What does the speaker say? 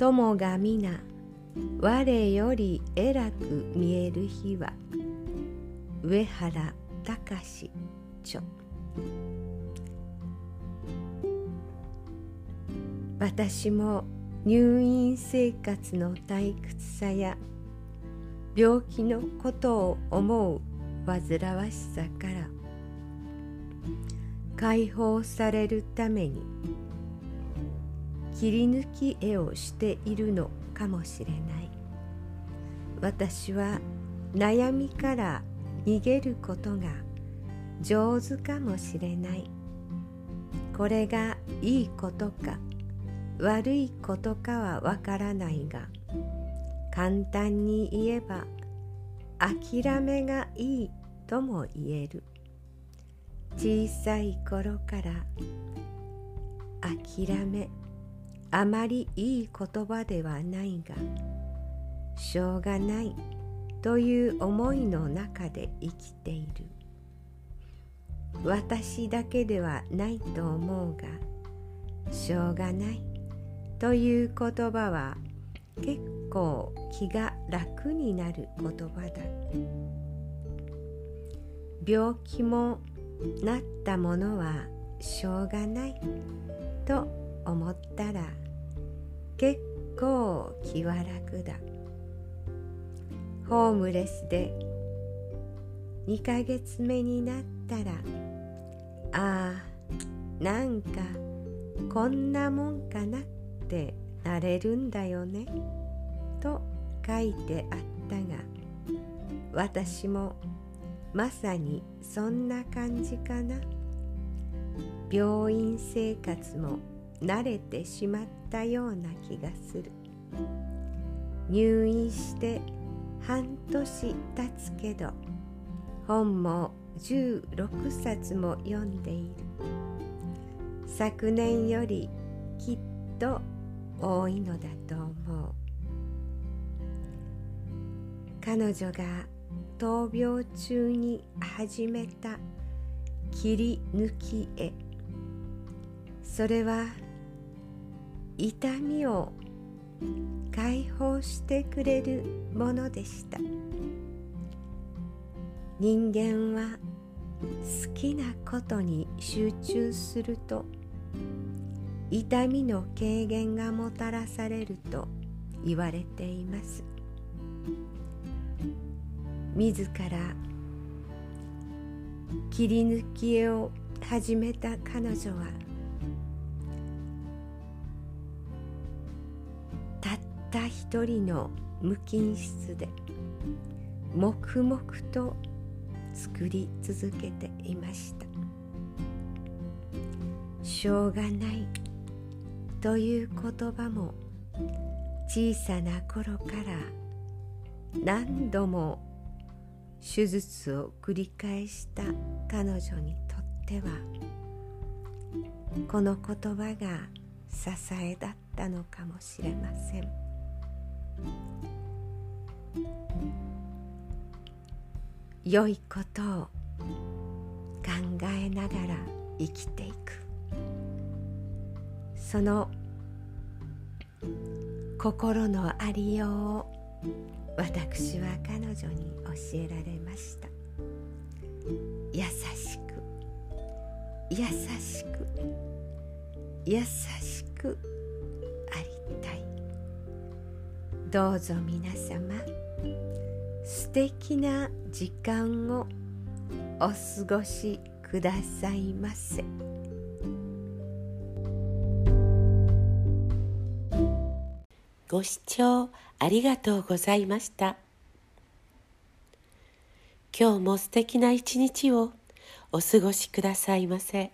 友が皆我より偉く見える日は上原隆著。私も入院生活の退屈さや病気のことを思う煩わしさから解放されるために切り抜き絵をしているのかもしれない。私は悩みから逃げることが上手かもしれない。これがいいことか悪いことかはわからないが簡単に言えば諦めがいいとも言える。小さい頃から諦めあまりいい言葉ではないがしょうがないという思いの中で生きている。私だけではないと思うがしょうがないという言葉は結構気が楽になる言葉だ。病気もなったものはしょうがないと思ったら結構気は楽だ。ホームレスで2ヶ月目になったらああなんかこんなもんかなってなれるんだよね。と書いてあったが私もまさにそんな感じかな。病院生活も慣れてしまったような気がする。入院して半年経つけど本も16冊も読んでいる。昨年よりきっと多いのだと思う。彼女が闘病中に始めた切り抜き絵。それは痛みを解放してくれるものでした。人間は好きなことに集中すると痛みの軽減がもたらされると言われています。自ら切り抜き絵を始めた彼女はたった一人の無菌室で黙々と作り続けていました。しょうがないという言葉も小さな頃から何度も手術を繰り返した彼女にとってはこの言葉が支えだったのかもしれません。良いことを考えながら生きていく。その心のありようを私は彼女に教えられました。優しく。優しく。優しく。どうぞ皆様素敵な時間をお過ごしくださいませ。ご視聴ありがとうございました。今日も素敵な一日をお過ごしくださいませ。